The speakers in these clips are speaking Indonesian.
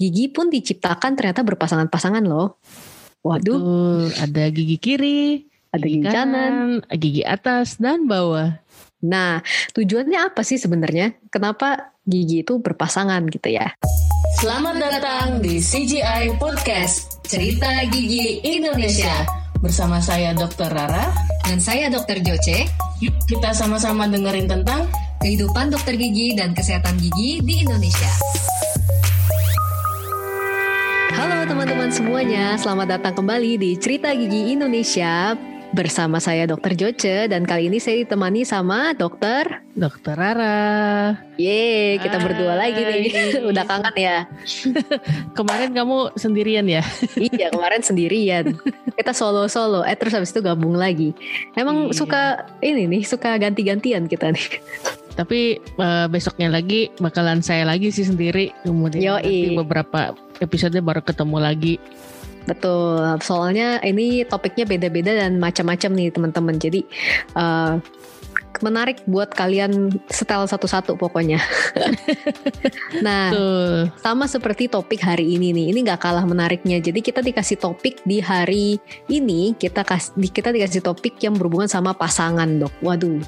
gigi pun diciptakan ternyata berpasangan-pasangan loh. Waduh. Betul, ada gigi kiri, ada gigi, gigi kanan, gigi atas dan bawah. Nah, tujuannya apa sih sebenarnya? Kenapa gigi itu berpasangan gitu ya? Selamat datang di CGI Podcast, Cerita Gigi Indonesia. Bersama saya Dr. Rara dan saya Dr. Joce. Yuk kita sama-sama dengerin tentang kehidupan dokter gigi dan kesehatan gigi di Indonesia. Halo teman-teman semuanya, selamat datang kembali di Cerita Gigi Indonesia bersama saya Dokter Joce dan kali ini saya ditemani sama Dokter Dokter Rara. Yeay, kita Hai. berdua lagi nih. Udah kangen ya. kemarin kamu sendirian ya? iya, kemarin sendirian. Kita solo-solo, eh terus habis itu gabung lagi. Emang iya. suka ini nih, suka ganti-gantian kita nih. Tapi uh, besoknya lagi bakalan saya lagi sih sendiri. Kemudian nanti beberapa episode baru ketemu lagi. Betul, soalnya ini topiknya beda-beda dan macam-macam nih teman-teman. Jadi uh, menarik buat kalian setel satu-satu pokoknya. nah, Tuh. sama seperti topik hari ini nih. Ini nggak kalah menariknya. Jadi kita dikasih topik di hari ini kita kasih kita dikasih topik yang berhubungan sama pasangan dok. Waduh,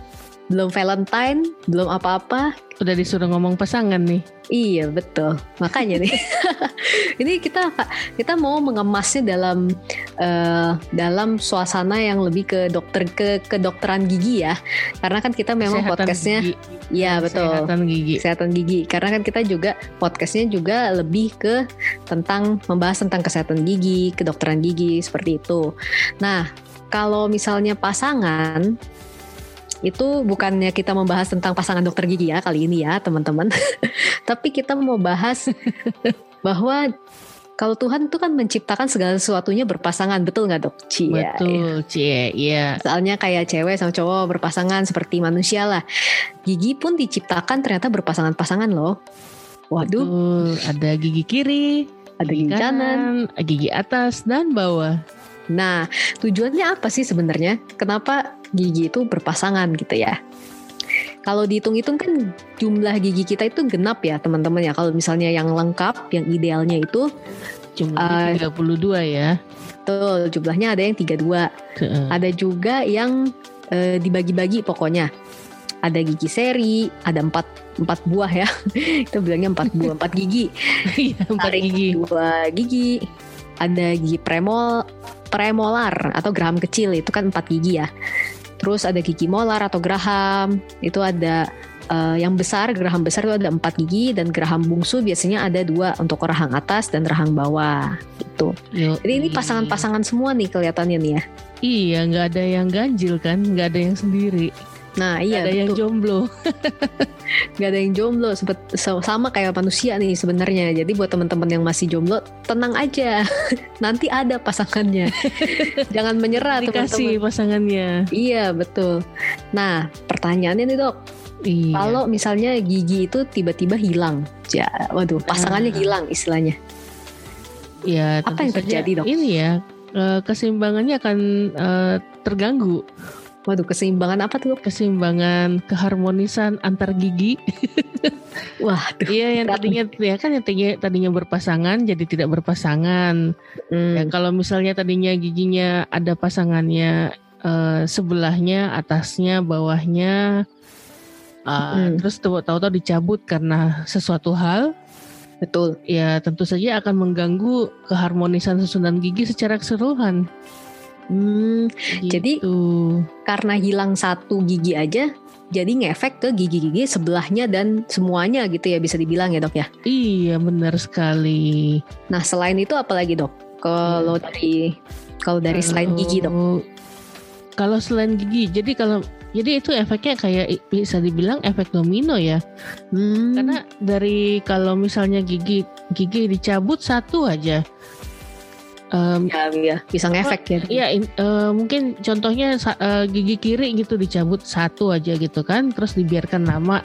belum Valentine, belum apa-apa. Udah disuruh ngomong pasangan nih. Iya betul, makanya nih. ini kita kita mau mengemasnya dalam uh, dalam suasana yang lebih ke dokter ke kedokteran gigi ya, karena kan kita memang Kesehatan podcastnya, iya betul. Kesehatan gigi. Kesehatan gigi, karena kan kita juga podcastnya juga lebih ke tentang membahas tentang kesehatan gigi, kedokteran gigi seperti itu. Nah kalau misalnya pasangan itu bukannya kita membahas tentang pasangan dokter gigi ya kali ini ya teman-teman. Tapi kita mau bahas bahwa kalau Tuhan itu kan menciptakan segala sesuatunya berpasangan, betul nggak dok? Cie, betul, cie, iya. Soalnya kayak cewek sama cowok berpasangan seperti manusia lah. Gigi pun diciptakan ternyata berpasangan-pasangan loh. Waduh. Betul, ada gigi kiri, ada gigi, gigi kanan, kanan, gigi atas dan bawah. Nah, tujuannya apa sih sebenarnya? Kenapa gigi itu berpasangan gitu ya? Kalau dihitung-hitung kan jumlah gigi kita itu genap ya teman-teman ya. Kalau misalnya yang lengkap, yang idealnya itu jumlahnya uh, 32 ya. Betul, jumlahnya ada yang 32. Uh. Ada juga yang uh, dibagi-bagi pokoknya. Ada gigi seri, ada empat empat buah ya. Kita bilangnya empat buah, empat gigi. Iya, empat gigi. Dua gigi. Ada gigi premol, premolar atau geraham kecil itu kan empat gigi ya. Terus ada gigi molar atau geraham, itu ada uh, yang besar, geraham besar itu ada empat gigi dan geraham bungsu biasanya ada dua untuk rahang atas dan rahang bawah gitu. Jadi ini pasangan-pasangan semua nih kelihatannya nih ya. Iya, nggak ada yang ganjil kan, nggak ada yang sendiri. Nah iya gak ada betul. yang jomblo. Gak ada yang jomblo. Sama kayak manusia nih sebenarnya. Jadi buat teman-teman yang masih jomblo Tenang aja. Nanti ada pasangannya. Jangan menyerah teman-teman. pasangannya. Iya betul. Nah pertanyaannya nih dok. Iya. Kalau misalnya gigi itu tiba-tiba hilang ya, Waduh pasangannya uh. hilang istilahnya. Ya Apa yang terjadi dok? Ini ya eh, Keseimbangannya akan uh, terganggu Waduh, keseimbangan apa tuh? Keseimbangan keharmonisan antar gigi. Wah, iya yang tadinya ya kan yang tadinya, tadinya berpasangan jadi tidak berpasangan. Hmm. Ya, kalau misalnya tadinya giginya ada pasangannya uh, sebelahnya, atasnya, bawahnya, uh, hmm. terus tahu-tahu dicabut karena sesuatu hal. Betul. Ya tentu saja akan mengganggu keharmonisan susunan gigi secara keseluruhan. Hmm, gitu. jadi karena hilang satu gigi aja, jadi ngefek ke gigi-gigi sebelahnya dan semuanya gitu ya bisa dibilang ya dok ya? Iya benar sekali. Nah selain itu apa lagi dok? Kalau hmm. dari kalau dari kalau, selain gigi dok? Kalau selain gigi, jadi kalau jadi itu efeknya kayak bisa dibilang efek domino ya. Hmm. Karena dari kalau misalnya gigi gigi dicabut satu aja, um, ya, ya bisa ngefek ya. Iya, uh, mungkin contohnya uh, gigi kiri gitu dicabut satu aja gitu kan, terus dibiarkan lama.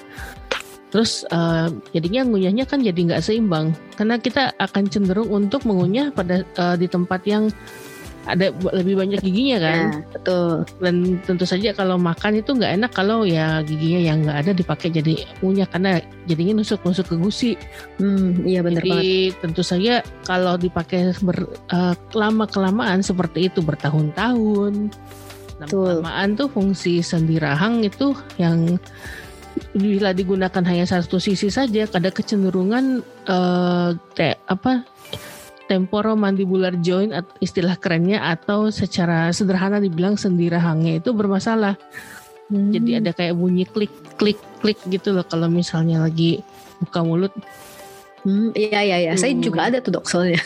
Terus uh, jadinya ngunyahnya kan jadi nggak seimbang karena kita akan cenderung untuk mengunyah pada uh, di tempat yang ada lebih banyak giginya kan. Nah, betul. Dan tentu saja kalau makan itu nggak enak kalau ya giginya yang nggak ada dipakai jadi punya karena jadinya nusuk-nusuk ke gusi. Hmm, iya benar Jadi banget. tentu saja kalau dipakai ber, uh, lama kelamaan seperti itu bertahun-tahun, Betul. lama-kelamaan tuh fungsi sendi rahang itu yang bila digunakan hanya satu sisi saja, ada kecenderungan uh, te, apa temporomandibular joint at- istilah kerennya atau secara sederhana dibilang sendi rahangnya itu bermasalah. Hmm. Jadi ada kayak bunyi klik klik klik gitu loh kalau misalnya lagi buka mulut Hmm, iya iya iya. Saya Hmm. juga ada tuh dok soalnya.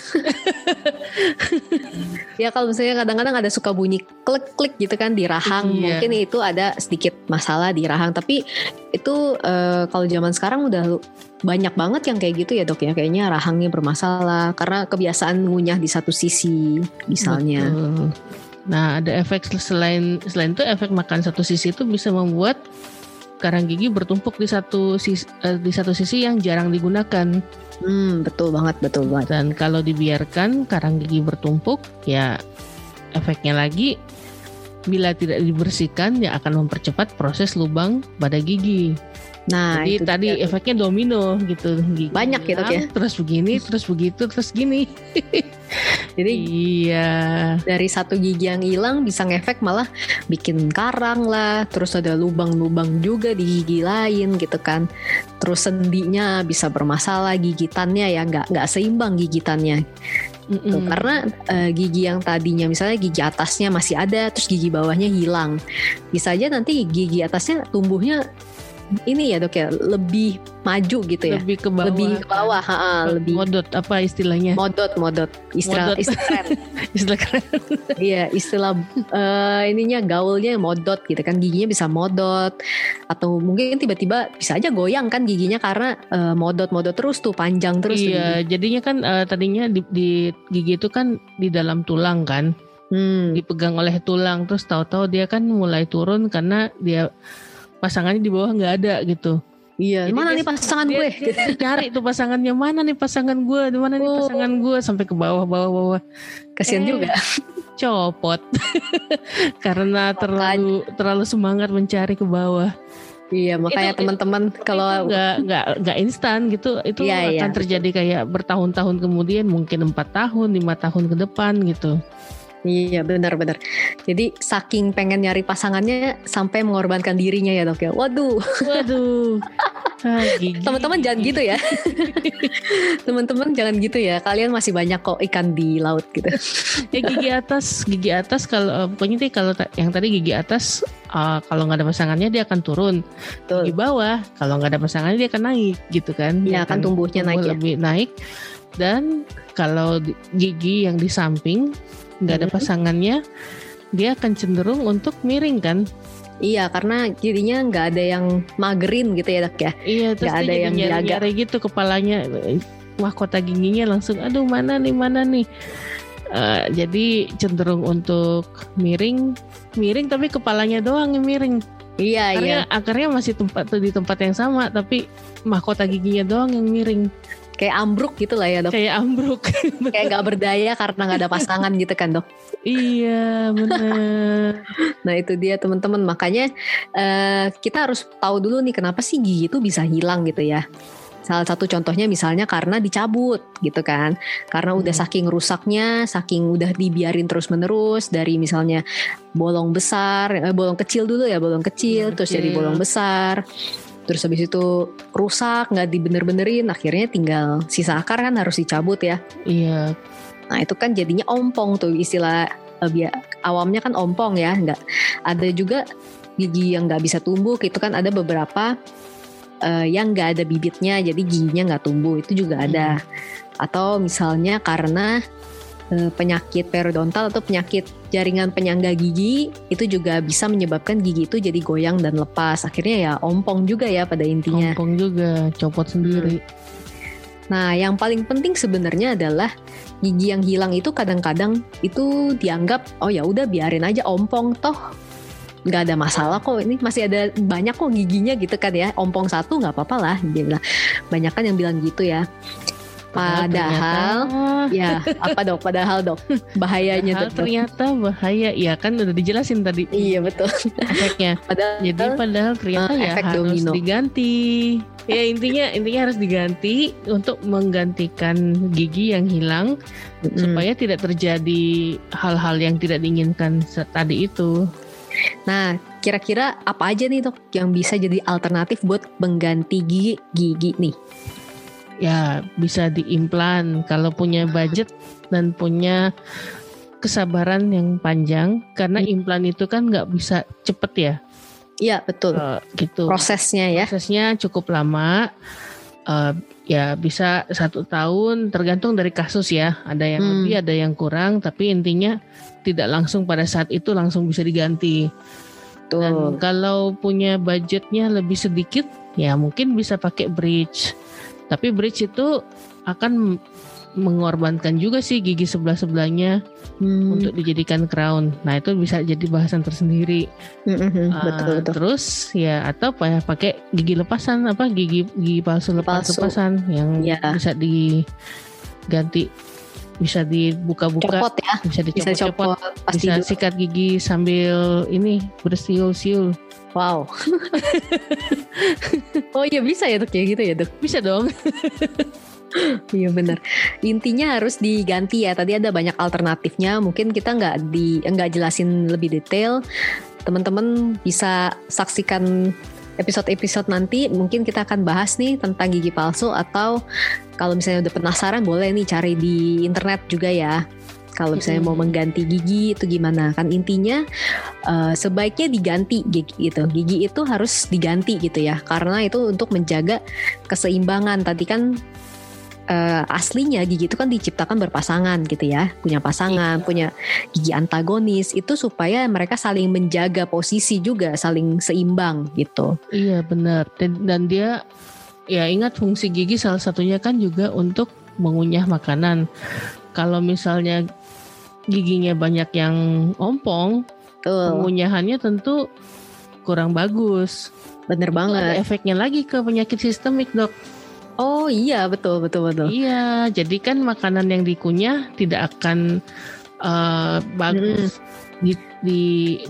ya kalau misalnya kadang-kadang ada suka bunyi klik-klik gitu kan di rahang, Iya. mungkin itu ada sedikit masalah di rahang. Tapi itu eh, kalau zaman sekarang udah banyak banget yang kayak gitu ya dok ya. Kayaknya rahangnya bermasalah karena kebiasaan ngunyah di satu sisi misalnya. Betul. Nah, ada efek selain selain itu efek makan satu sisi itu bisa membuat karang gigi bertumpuk di satu sisi, eh, di satu sisi yang jarang digunakan. Hmm, betul banget, betul banget. Dan kalau dibiarkan karang gigi bertumpuk, ya efeknya lagi bila tidak dibersihkan ya akan mempercepat proses lubang pada gigi. Nah, Jadi itu tadi dia tuh. efeknya domino gitu. Gigi Banyak gitu ya. Terus begini, terus begitu, terus gini. Jadi iya. dari satu gigi yang hilang bisa ngefek malah bikin karang lah terus ada lubang-lubang juga di gigi lain gitu kan terus sendinya bisa bermasalah gigitannya ya nggak nggak seimbang gigitannya Tuh, Mm-mm. karena eh, gigi yang tadinya misalnya gigi atasnya masih ada terus gigi bawahnya hilang bisa aja nanti gigi atasnya tumbuhnya ini ya dok ya lebih maju gitu ya lebih ke bawah. lebih ke bawah ha, lebih modot apa istilahnya? modot modot istilah Modot. istilah keren. Istilah keren. Iya istilah eh, ininya gaulnya modot gitu kan giginya bisa modot atau mungkin tiba-tiba bisa aja goyang kan giginya karena eh, modot-modot terus tuh panjang terus tuh iya, gigi. jadinya kan eh, tadinya di, di gigi itu kan di dalam tulang kan, Hmm, dipegang oleh tulang terus tahu-tahu dia kan mulai turun karena dia pasangannya di bawah nggak ada gitu. iya Jadi mana nih pasangan Dia, gue? dia, dia cari tuh pasangannya mana nih pasangan gue, di mana nih Oh. pasangan gue sampai ke bawah bawah bawah Kasian Eh, juga. copot karena terlalu terlalu semangat mencari ke bawah. Iya makanya teman-teman kalau nggak nggak nggak instan gitu itu Iya, akan iya, terjadi kayak bertahun-tahun kemudian mungkin empat tahun lima tahun ke depan gitu iya benar-benar. Jadi saking pengen nyari pasangannya sampai mengorbankan dirinya ya dok ya. Waduh waduh Ah, teman-teman jangan gitu ya. teman-teman jangan gitu ya. Kalian masih banyak kok ikan di laut gitu. ya gigi atas gigi atas kalau eh, pokoknya sih kalau yang tadi gigi atas ah, kalau nggak ada pasangannya dia akan turun Betul. gigi bawah kalau nggak ada pasangannya dia akan naik gitu kan Iya Dia kan tumbuhnya naik tumbuh ya. lebih naik dan kalau gigi yang di samping nggak ada pasangannya dia akan cenderung untuk miring kan Iya karena jadinya nggak ada yang magerin gitu ya dok ya. iya terus dia ada yang jaga. nyari-nyari gitu kepalanya mahkota giginya langsung aduh mana nih mana nih Eh, jadi cenderung untuk miring miring tapi kepalanya doang yang miring Iya iya. akarnya akarnya masih tempat di tempat yang sama tapi mahkota giginya doang yang miring Kayak ambruk gitu lah ya dok. kayak ambruk Kayak nggak berdaya karena nggak ada pasangan gitu kan dok. iya bener Nah itu dia teman-teman makanya eh, kita harus tahu dulu nih kenapa sih gigi itu bisa hilang gitu ya. Salah satu contohnya misalnya karena dicabut gitu kan. Karena udah Hmm. saking rusaknya, saking udah dibiarin terus-menerus dari misalnya bolong besar, eh, bolong kecil dulu ya, bolong kecil, Bolong terus jadi bolong besar. Terus habis itu rusak, nggak dibener-benerin, akhirnya tinggal sisa akar kan harus dicabut ya. iya. Nah itu kan jadinya ompong tuh istilah eh, awamnya kan ompong ya, nggak. Ada juga gigi yang nggak bisa tumbuh gitu kan ada beberapa eh, yang nggak ada bibitnya jadi giginya nggak tumbuh itu juga ada. Atau misalnya karena penyakit periodontal atau penyakit jaringan penyangga gigi itu juga bisa menyebabkan gigi itu jadi goyang dan lepas. Akhirnya ya ompong juga ya pada intinya. ompong juga copot sendiri. Nah, yang paling penting sebenarnya adalah gigi yang hilang itu kadang-kadang itu dianggap oh ya udah biarin aja ompong toh. Nggak ada masalah kok ini masih ada banyak kok giginya gitu kan ya. Ompong satu nggak apa-apa lah dia bilang. Banyak kan yang bilang gitu ya Padahal, ya apa dok? Padahal dok, bahayanya padahal dok. ternyata bahaya. Ya kan udah dijelasin tadi Iya betul. efeknya. Padahal Jadi padahal ternyata eh, ya harus domino. diganti. Ya intinya intinya harus diganti untuk menggantikan gigi yang hilang Mm-mm. supaya tidak terjadi hal-hal yang tidak diinginkan tadi itu. Nah, kira-kira apa aja nih dok yang bisa jadi alternatif buat mengganti gigi gigi nih? Ya bisa diimplan kalau punya budget dan punya kesabaran yang panjang karena Hmm. implan itu kan nggak bisa cepet ya Iya betul. eh, gitu. Prosesnya ya. prosesnya cukup lama Eh, ya bisa satu tahun tergantung dari kasus ya ada yang Hmm. lebih ada yang kurang tapi intinya tidak langsung pada saat itu langsung bisa diganti dan Betul. kalau punya budgetnya lebih sedikit ya mungkin bisa pakai bridge tapi bridge itu akan mengorbankan juga sih gigi sebelah sebelahnya Hmm, untuk dijadikan crown nah itu bisa jadi bahasan tersendiri mm, mm, mm, Ah, betul betul. Terus ya atau apa ya pakai gigi lepasan apa gigi gigi palsu lepas Palsu. lepasan yang Ya. bisa diganti bisa dibuka-buka Copot ya, bisa bisa dicopot-copot copot pas bisa sikat gigi sambil ini bersiul-siul Wow. oh iya bisa ya dok ya gitu ya dok. bisa dong Iya benar. Intinya harus diganti ya. Tadi ada banyak alternatifnya. Mungkin kita nggak di nggak jelasin lebih detail. Teman-teman bisa saksikan episode-episode nanti. Mungkin kita akan bahas nih tentang gigi palsu atau kalau misalnya udah penasaran boleh nih cari di internet juga ya. Kalau misalnya mau mengganti gigi itu gimana? Kan intinya eh, sebaiknya diganti gigi itu. Gigi itu harus diganti gitu ya. Karena itu untuk menjaga keseimbangan. Tadi kan eh, aslinya gigi itu kan diciptakan berpasangan gitu ya, punya pasangan, punya gigi antagonis. Itu supaya mereka saling menjaga posisi juga, saling seimbang gitu. iya benar. Dan, dan dia ya ingat fungsi gigi salah satunya kan juga untuk mengunyah makanan. Kalau misalnya giginya banyak yang ompong Tuh, pengunyahannya tentu kurang bagus. Bener Itu ada banget. efeknya lagi ke penyakit sistemik dok. Oh iya, betul betul betul. Iya, jadi kan makanan yang dikunyah tidak akan eh, bagus di, di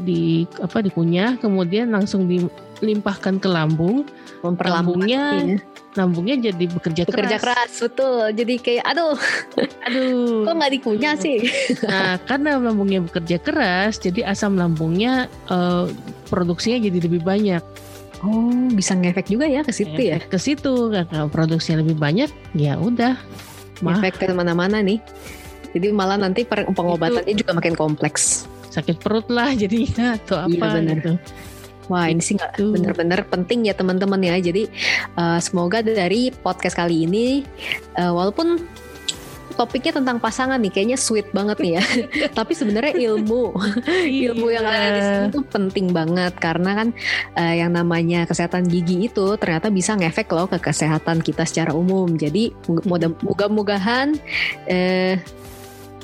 di apa dikunyah, kemudian langsung dilimpahkan ke lambung, lambungnya ini. lambungnya jadi bekerja, bekerja keras. betul. Jadi kayak aduh, Aduh. kok nggak dikunyah sih? Nah, karena lambungnya bekerja keras, jadi asam lambungnya eh, produksinya jadi lebih banyak. Oh, bisa ngefek juga ya ke situ ya. Ke situ, karena produksinya lebih banyak, ya udah. Ngefek ke mana-mana nih. Jadi malah nanti pengobatannya juga makin kompleks. sakit perut lah jadinya atau Iya, apa bener. gitu. Wah ini sih nggak bener-bener penting ya teman-teman ya. Jadi eh, semoga dari podcast kali ini, eh, walaupun topiknya tentang pasangan nih, kayaknya sweet banget nih ya. Tapi sebenarnya ilmu, ilmu yang ada di sini Iya. tuh penting banget karena kan eh, yang namanya kesehatan gigi itu ternyata bisa ngefek loh ke kesehatan kita secara umum. Jadi mudah- mudah-mudahan, eh,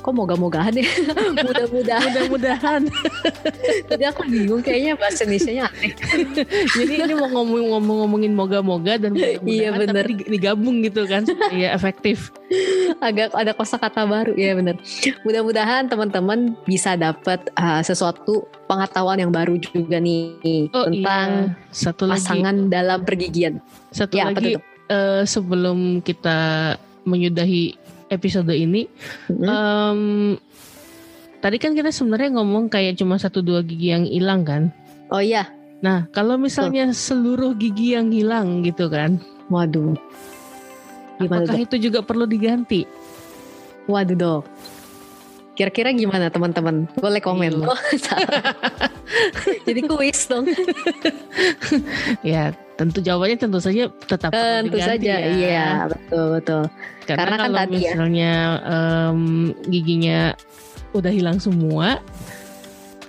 kok moga-mogahan ya? Mudah-mudahan. Mudah-mudahan. Tadi aku bingung kayaknya bahasa Indonesia-nya aneh. Jadi ini mau ngomong ngomong ngomongin moga-moga dan mudah-mudahan Iya, bener. tapi digabung gitu kan supaya efektif. agak ada kosakata baru ya bener. Mudah-mudahan teman-teman bisa dapat uh, sesuatu pengetahuan yang baru juga nih Oh tentang iya, satu lagi pasangan dalam pergigian. satu Ya, apa lagi tuh? eh, sebelum kita menyudahi episode ini Mm-mm. em, tadi kan kita sebenarnya ngomong kayak cuma satu dua gigi yang hilang kan. oh iya, Nah, kalau misalnya seluruh gigi yang hilang gitu kan, waduh, gimana apakah dok? itu juga perlu diganti? Waduh dok. Kira-kira gimana teman-teman? Boleh komen. Iya. Oh, salah. Jadi kuis dong. Ya, tentu jawabannya tentu saja tetap Tentu saja. ya. Iya, betul betul. Karena, Karena kan kalau tadi ya. misalnya em, giginya udah hilang semua,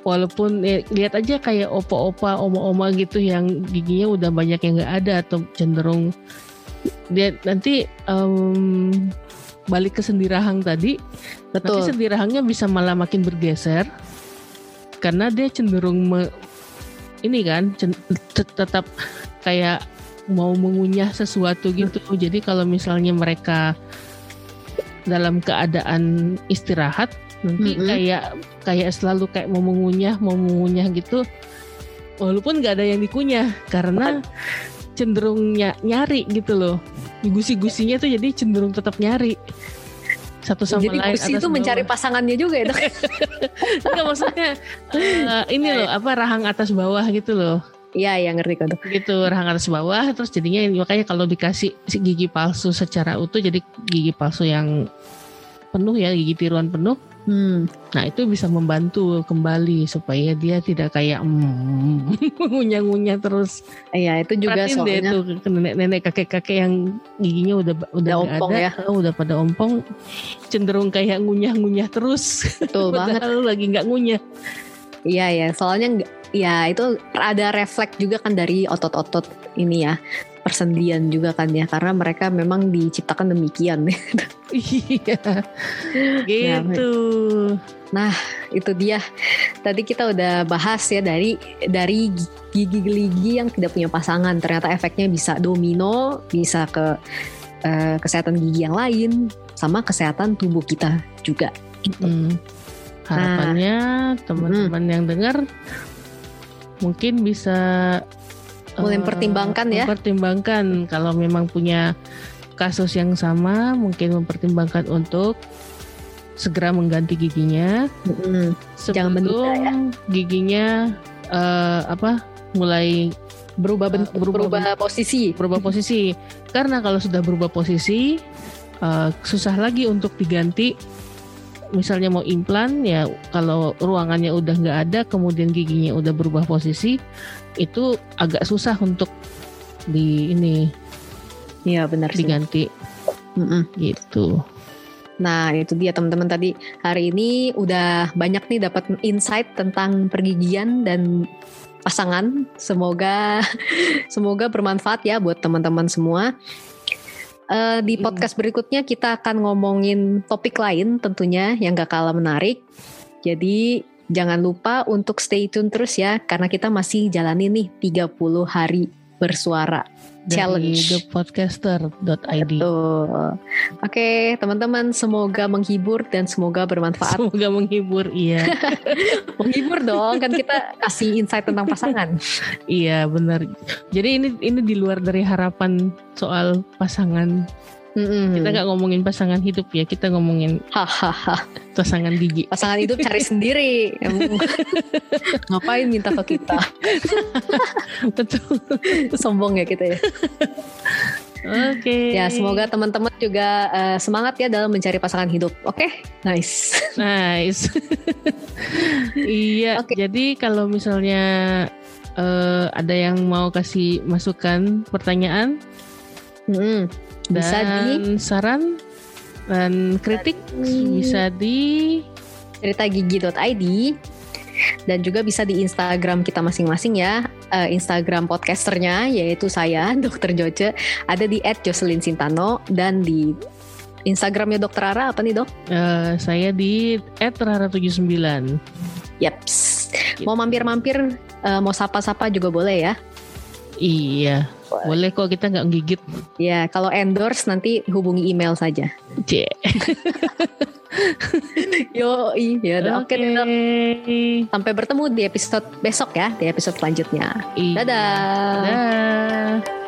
walaupun ya, lihat aja kayak opa-opa, oma-oma gitu yang giginya udah banyak yang nggak ada atau cenderung dia nanti em, balik ke sendi rahang tadi, nanti Betul. sendi rahangnya bisa malah makin bergeser karena dia cenderung me- ini kan tetap kayak mau mengunyah sesuatu gitu. Jadi kalau misalnya mereka dalam keadaan istirahat nanti Mm-mm. kayak kayak selalu kayak mau mengunyah mau mengunyah gitu walaupun nggak ada yang dikunyah karena cenderung ny- nyari gitu loh gusi-gusinya tuh jadi cenderung tetap nyari satu sama Jadi lain gusi atas itu mencari bawah. pasangannya juga ya dok. Enggak maksudnya eh, ini loh apa rahang atas bawah gitu loh Iya ya ngerti kok dok. gitu rahang atas bawah terus jadinya makanya kalau dikasih si gigi palsu secara utuh jadi gigi palsu yang penuh ya gigi tiruan penuh Hmm. nah itu bisa membantu kembali supaya dia tidak kayak mm, ngunyah-ngunyah terus Iya itu juga Perhatiin deh soalnya tuh ke nenek-nenek kakek-kakek yang giginya udah udah ompong ada ya. eh, udah pada ompong cenderung kayak ngunyah-ngunyah terus betul banget. padahal lagi nggak ngunyah Iya ya soalnya ya itu ada refleks juga kan dari otot-otot ini ya. Persendian juga kan ya. Karena mereka memang diciptakan demikian. Iya. Gitu. Itu dia. Tadi kita udah bahas ya dari dari gigi geligi yang tidak punya pasangan. Ternyata efeknya bisa domino bisa ke eh, kesehatan gigi yang lain sama kesehatan tubuh kita juga. Gitu. Hmm. Harapannya teman-teman yang dengar mungkin bisa Mulai eh, mempertimbangkan ya. Mempertimbangkan kalau memang punya kasus yang sama, mungkin mempertimbangkan untuk segera mengganti giginya. Jangan sebelum menunda ya. giginya eh, apa mulai berubah bentuk Eh, berubah berubah, posisi berubah posisi. Karena kalau sudah berubah posisi, eh, susah lagi untuk diganti. Misalnya mau implan, ya kalau ruangannya udah nggak ada, kemudian giginya udah berubah posisi, itu agak susah untuk di ini Iya benar sih diganti Mm-mm. gitu. Nah itu dia teman-teman tadi hari ini udah banyak nih dapat insight tentang pergigian dan pasangan. Semoga semoga bermanfaat ya buat teman-teman semua. Eh, di Hmm. podcast berikutnya kita akan ngomongin topik lain tentunya yang gak kalah menarik. Jadi jangan lupa untuk stay tune terus ya karena kita masih jalani nih 30 hari bersuara Dari challenge. thepodcaster.id. Tuh. Oke, teman-teman, semoga menghibur dan semoga bermanfaat. Semoga menghibur, iya. menghibur dong, kan kita kasih insight tentang pasangan. iya, benar. Jadi ini ini di luar dari harapan soal pasangan. Mm-mm. Kita nggak ngomongin pasangan hidup ya, kita ngomongin Hahaha. pasangan gigi. Pasangan hidup cari sendiri. Ngapain minta ke kita? Betul. Sombong ya kita ya. Oke. Ya, semoga teman-teman juga eh, semangat ya dalam mencari pasangan hidup. Oke, nice. nice. iya. Oke. Jadi kalau misalnya eh, ada yang mau kasih masukan, pertanyaan Mm-mm. Bisa dan di saran dan kritik bisa di ceritagigi.id dan juga bisa di Instagram kita masing-masing ya. Eh, Instagram podcasternya yaitu saya Dr. Joce ada di @jocelyn_sintano dan di Instagramnya Dr. Ara apa nih dok? eh, saya di @rara79. Yaps. Mau mampir-mampir, eh, mau sapa-sapa juga boleh ya. Iya. Boleh kok kita nggak gigit. Ya kalau endorse nanti hubungi email saja. Cie. Yo, iya. Oke. sampai bertemu di episode besok ya, di episode selanjutnya. Iya. Dadah. Dadah.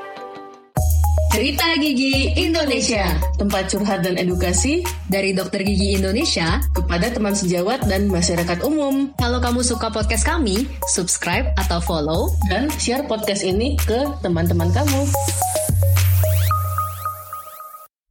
Cerita Gigi Indonesia, tempat curhat dan edukasi Dari Dokter Gigi Indonesia, kepada teman sejawat dan masyarakat umum. kalau kamu suka podcast kami, subscribe atau follow Dan share podcast ini ke teman-teman kamu.